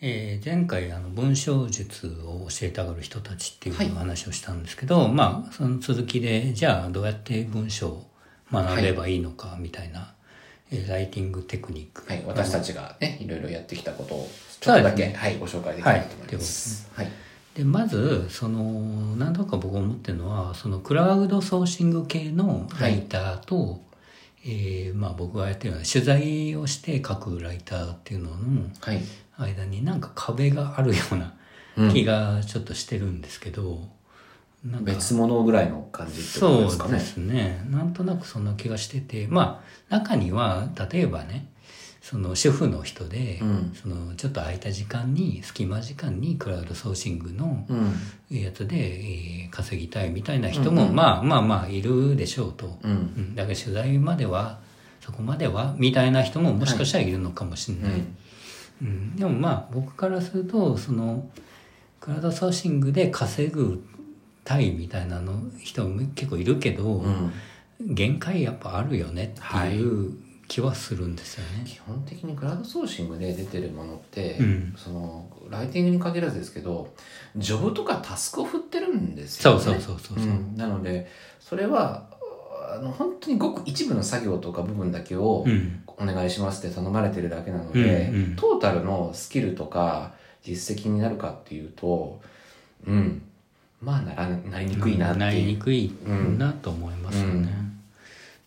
えー前回あの文章術を教えたがる人たちっていう話をしたんですけど、まあその続きでじゃあどうやって文章を学べばいいのかみたいな、えーライティングテクニック、はい、私たちがね、いろいろやってきたことを、ちょっとだけ、そうですはい、ご紹介できたらと思いはいます。はい。でまずその何とか僕思ってるのはそのクラウドソーシング系のライターと、えーまあ、僕がやってるような取材をして書くライターっていうののはい。間になんか壁があるような気がちょっとしてるんですけど、なんか別物ぐらいの感じってことですかね。そうですね。なんとなくそんな気がしててまあ中には例えばねその主婦の人で、うん。そのちょっと空いた時間に隙間時間にクラウドソーシングのうん。やつで、えー稼ぎたいみたいな人も、まあまあまあいるでしょうと、うん。うん。だから取材まではそこまではみたいな人ももしかしたらいるのかもしれない、うんうん、でもまあ僕からするとそのクラウドソーシングで稼ぐたいみたいなの人も結構いるけど、うん。限界やっぱあるよねっていう気はするんですよね。基本的にクラウドソーシングで出てるものって、うん。そのライティングに限らずですけどジョブとかタスクを振ってるんですよね。そうそうそうそうそう、ん。なのでそれはあの本当にごく一部の作業とか部分だけをうんお願いしますって頼まれてるだけなので、うんうん。トータルのスキルとか実績になるかっていうとうん。まあならなりにくいなってなりいう、にくいなと思いますよね。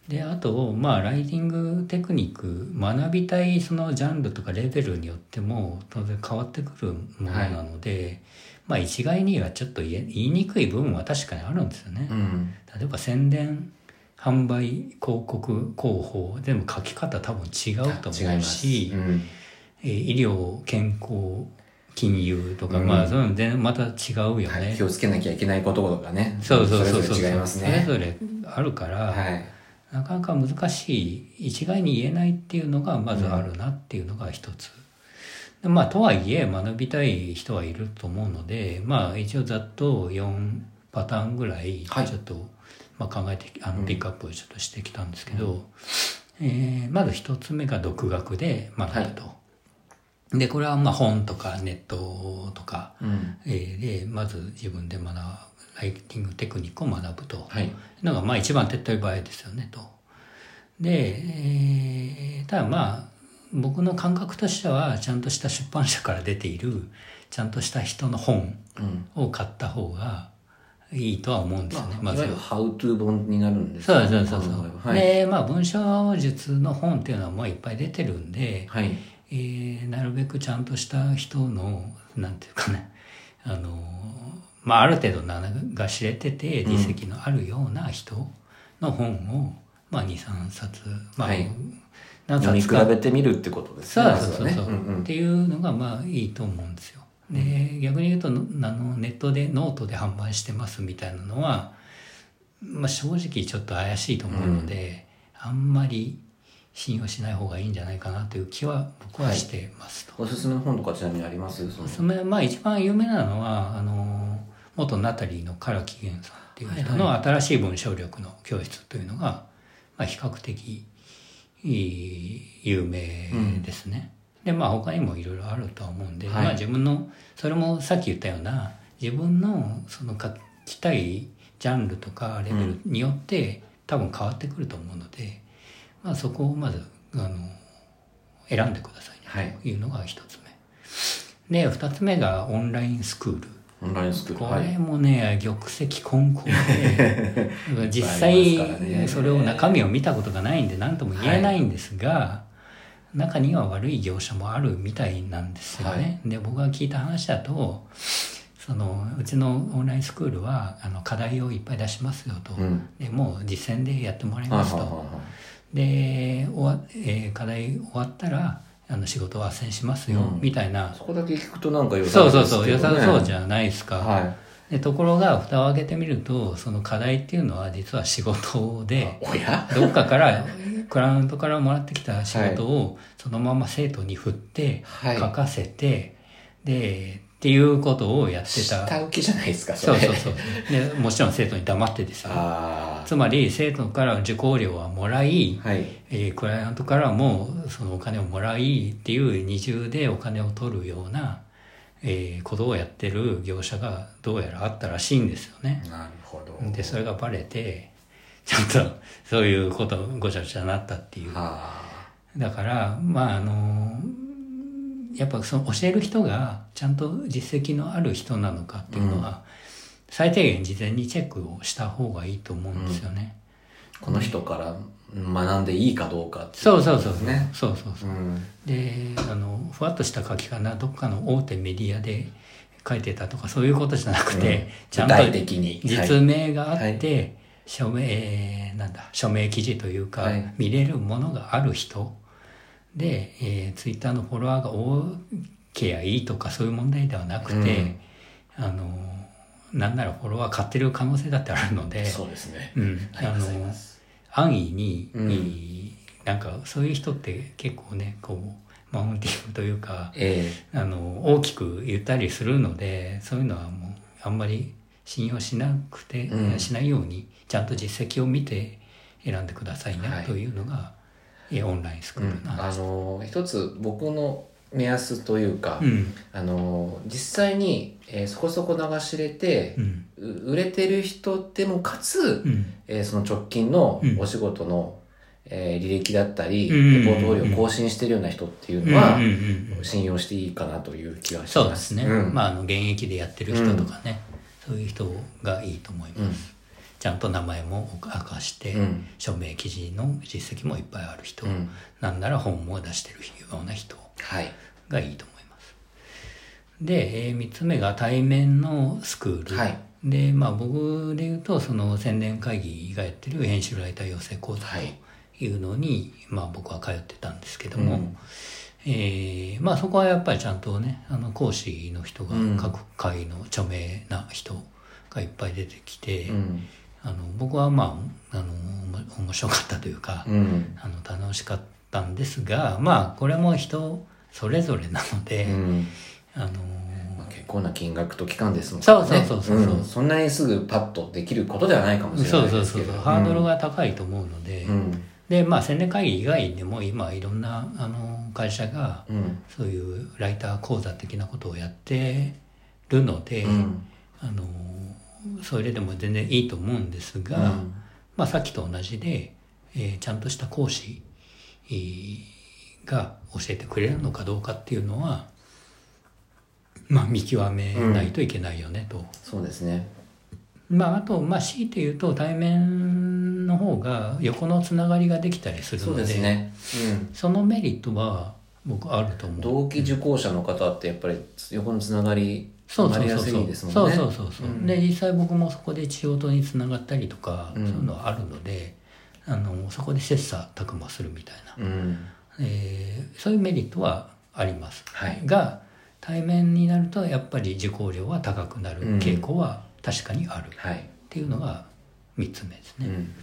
であとまあライティングテクニック学びたいそのジャンルとかレベルによっても当然変わってくるものなので、まあ一概にはちょっと言いにくい部分は確かにあるんですよね。うん。例えば宣伝販売広告広報全部書き方多分違うと思うし、うん。えー医療健康金融とか、うん。まあそういうのまた違うよね。はい、気をつけなきゃいけないこととかね。そうそうそうそうそれぞれそれぞれあるから、はい。なかなか難しい一概に言えないっていうのがまずあるなっていうのが一つ、でまあとはいえ学びたい人はいると思うのでまあ一応ざっと4パターンぐらいはい。ちょっと、まあ、考えてあのピックアップをちょっとしてきたんですけど、えーまず一つ目が独学で学ぶと。でこれはまあ本とかネットとか、うん。えーでまず自分で学ぶライティングテクニックを学ぶと、はい。のがまあ一番手っ取り早いですよねと。で、えーただまあ僕の感覚としてはちゃんとした出版社から出ているちゃんとした人の本うん。を買った方がいいとは思うんですよね、まあ、いわゆるハウトゥー本になるんですそうかそうそうそう、はい、でまあ文章術の本っていうのはもういっぱい出てるんで、はい、えーなるべくちゃんとした人のなんていうかねあのまあある程度名が知れてて実績のあるような人の本を、まあ23冊まあ、はい。何冊か。比べてみるってことですそうねそうそうそう、まずはね。うんうん。っていうのがまあいいと思うんですよ。で逆に言うとのあのネットでノートで販売してますみたいなのは、まあ、正直ちょっと怪しいと思うので、あんまり信用しない方がいいんじゃないかなという気は僕はしてますと。おすすめの本とかちなみにあります？そのそのまあ一番有名なのはあの元ナタリーの唐木源さんっていう人の新しい文章力の教室というのが、まあ、比較的いい有名ですね。でまあ他にもいろいろあるとは思うんで、はいまあ自分のそれもさっき言ったような自分のその書きたいジャンルとかレベルによって多分変わってくると思うので、まあそこをまずあの選んでくださいね。はいというのが一つ目。で、二つ目がオンラインスクール。オンラインスクールこはいれもね、玉石混交で、実あ際それを中身を見たことがないんで何とも言えないんですが、中には悪い業者もあるみたいなんですよね。で、僕が聞いた話だと、そのうちのオンラインスクールはあの課題をいっぱい出しますよと、うん。でもう実践でやってもらいますと、はいはいはいはい。で終わ、えー課題終わったらあの仕事は斡旋しますよ、うん。みたいな。そこだけ聞くとなんか良さそうそうそう良さそうじゃゃないですか、はでところが蓋を開けてみるとその課題っていうのは実は仕事いでどっかからクライアントからもらってきた仕事をそのまま生徒に振ってはい書かせて、でっていうことをやってた。下請けじゃないですか、れそうそうそう。で、もちろん生徒に黙ってですよ。あつまり生徒から受講料はもらい、あ。はい。えークライアントからもそのお金をもらいっていう二重でお金を取るような、えーことをやってる業者がどうやらあったらしいんですよね。なるほど。で、それがバレて、ちょっとそういうことごちゃごちゃになったっていう。はだから、まああの、やっぱその教える人がちゃんと実績のある人なのかっていうのは、最低限事前にチェックをした方がいいと思うんですよね。あ。この人から学んでいいかどうかっていそうそうそうそう。そうそうそうう。ん。であのふわっとした書きかなどっかの大手メディアで書いてたとかそういうことじゃなくて、うんちゃんと具体的に実名があって、はい署名えーなんだ署名記事というか、はい見れるものがある人で、えー、ツイッターのフォロワーが多けやいいとかそういう問題ではなくて、あのなんならフォロワー買ってる可能性だってあるので。そうですね。うん、あのます安易に、うんなんかそういう人って結構ねこうマウンティングというかえあの大きく言ったりするのでそういうのはもうあんまり信用しなくて、うんしないようにちゃんと実績を見て選んでくださいね、はいというのがえオンラインスクえうん。あールの話。の、一つ僕の目安というか、うん。あの、実際に、えーそこそこ流し入れてう、ん。う売れてる人でもかつ、うん。えーその直近のうん。お仕事の、えー履歴だったり、うんレポートフォリオを更新してるような人っていうのは、信用していいかなという気がしま。そうですすね、うん。まああの現役でやってる人とかね、そういう人がいいと思います、うんちゃんと名前も明かして、うん。署名記事の実績もいっぱいある人、うん。なんなら本も出してるような人はい。がいいと思います。で、え3つ目が対面のスクール、はい。でまあ僕で言うとその宣伝会議がやってる編集ライター養成講座はいというのに、まあ僕は通ってたんですけども、うん。えーまあそこはやっぱりちゃんとねあの講師の人がうん。各会の著名な人がいっぱい出てきて、うん。あの僕はまああの面白かったというか、うん。あの楽しかったんですがまあこれも人それぞれなので、うん。あのまあ結構な金額と期間ですもんね。そうそうそうそうそうんそんなにすぐパッとできることではないかもしれそうないそうそうそうですけど。ハードルが高いと思うので、うん。でまあ宣伝会議以外でも今いろんなあの会社がうん。そういうライター講座的なことをやってるので、うん。あのそれでも全然いいと思うんですが、うんまあ、さっきと同じで、えーちゃんとした講師えーが教えてくれるのかどうかっていうのは、まあ、見極めないといけないよねと。そうですね。まあ、あと、まあ、強いて言うと対面の方が横のつながりができたりするそうのでですね。うん。そのメリットは僕あると思う。同期受講者の方ってやっぱり横のつながりそうそうそうそいうね。そうそうそうそう、うん。で実際僕もそこで仕事につながったりとか、うん。そういうのはあるのであのそこで切磋琢磨するみたいな、うん。えーそういうメリットはあります、はい。が対面になるとやっぱり受講料は高くなるうん傾向は確かにある。っはい。ていうのが3つ目ですね、うん。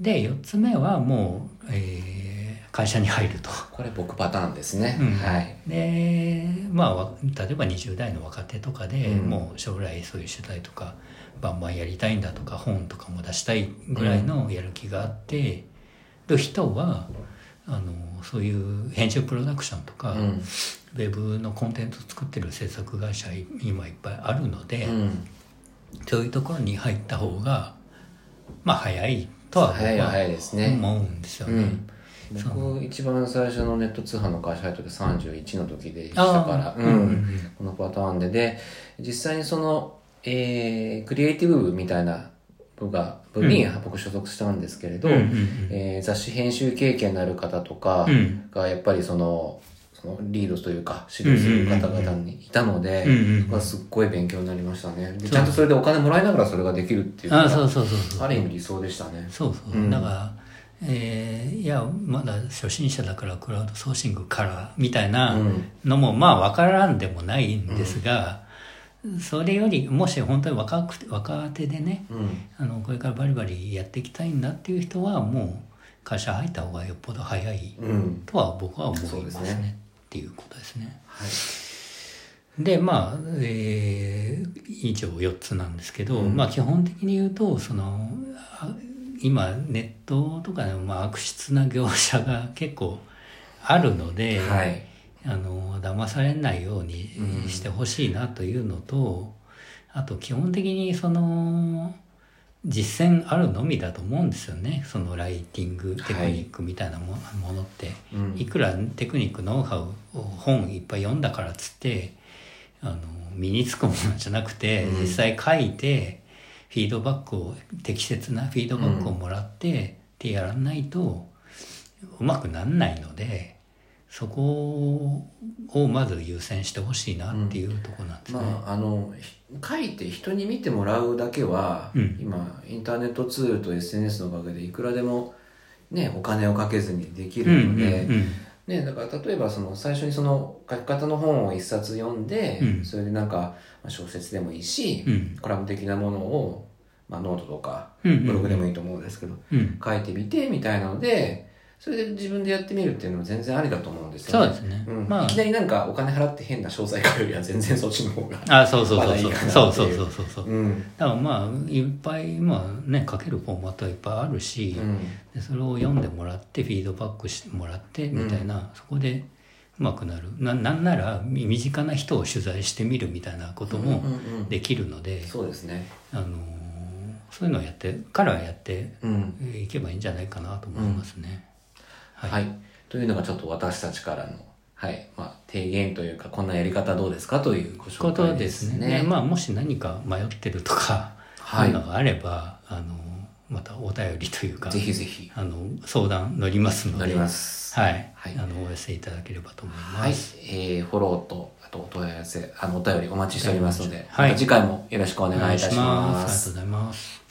で4つ目はもう、えー会社に入ると。これ僕パターンですね。うんはい。でまあわ例えば20代の若手とかで、うんもう将来そういう取材とかバンバンやりたいんだとか本とかも出したいぐらいのやる気があって、る人はあのそういう編集プロダクションとか、うん。ウェブのコンテンツを作ってる制作会社今いっぱいあるので、うん。そういうところに入った方がまあ早いとは僕は思うんですよね。うん。僕一番最初のネット通販の会社入った時31の時でしたから、うん。このパターンで。で実際にその、えークリエイティブ部みたいな部が部に僕所属したんですけれど、えー雑誌編集経験のある方とかうん。がやっぱりそのそのリードというか指導する方々にいたので、うんうんうんそこはすっごい勉強になりましたね。でちゃんとそれでお金もらいながらそれができるっていうのがあそうそうそうそう。ある意味理想でしたね。そうそう、うん。だから、えーいやまだ初心者だからクラウドソーシングからみたいなうん。のも、まあ分からんでもないんですが、それよりもし本当に若くて若手でねうん。あのこれからバリバリやっていきたいんだっていう人はもう会社入った方がよっぽど早いうん。とは僕は思いまですすね。ねっていうことですね。はい。でまあ、えー以上4つなんですけど、うん。まあ基本的に言うとそのあ今ネットとかでもまあ悪質な業者が結構あるので、はい。あの騙されないようにしてほしいなというのと、あと基本的にその実践あるのみだと思うんですよねそのライティングテクニックみたいなも,、ものって。うんいくらテクニックノウハウを本いっぱい読んだからっつってあの身につくものじゃなくて、うん実際書いてフィードバックを適切なフィードバックをもらって、ってやらないとうまくなんないのでそこをまず優先してほしいなっていうところなんですね。まあ、あのひ書いて人に見てもらうだけは、うん。今インターネットツールと SNS のおかげでいくらでも、ね、お金をかけずにできうんうんるので、うんね、だから例えばその最初にその書き方の本を一冊読んで、うん。それでなんかまあ小説でもいいし、うん。コラム的なものを、まあ、ノートとかブログでもいいと思うんですけど、うん。書いてみてみたいなのでそれで自分でやってみるっていうのも全然ありだと思うんですよね。そうですね。うんまいきなりなんかお金払って変な詳細書くよりは全然そっちの方が。ああそうそうそうそうそうそうそうそうそう。うんだからまあいっぱいまあね書けるフォーマットはいっぱいあるし、うんでそれを読んでもらってフィードバックしてもらってみたいな、そこでうまくなるななんならみ身近な人を取材してみるみたいなこともうんうんうんできるので、そうですね。あのーそういうのをやってからやってうんいけばいいんじゃないかなと思いますね。はい、というのがちょっと私たちからの、はいまあ、提言というかこんなやり方どうですかというご紹ことで介ですすね。ね。でまあもし何か迷ってるとか、はいのがあればあのまたお便りというかぜひぜひあの相談乗りますので乗ります。はい、はいあのお寄せいただければと思いはいます。、えー、フォローとあとお問い合わせあのお便りお待ちしておりますので、はい次回もよろしくお願いいたしまます。ありがとうす。ございます。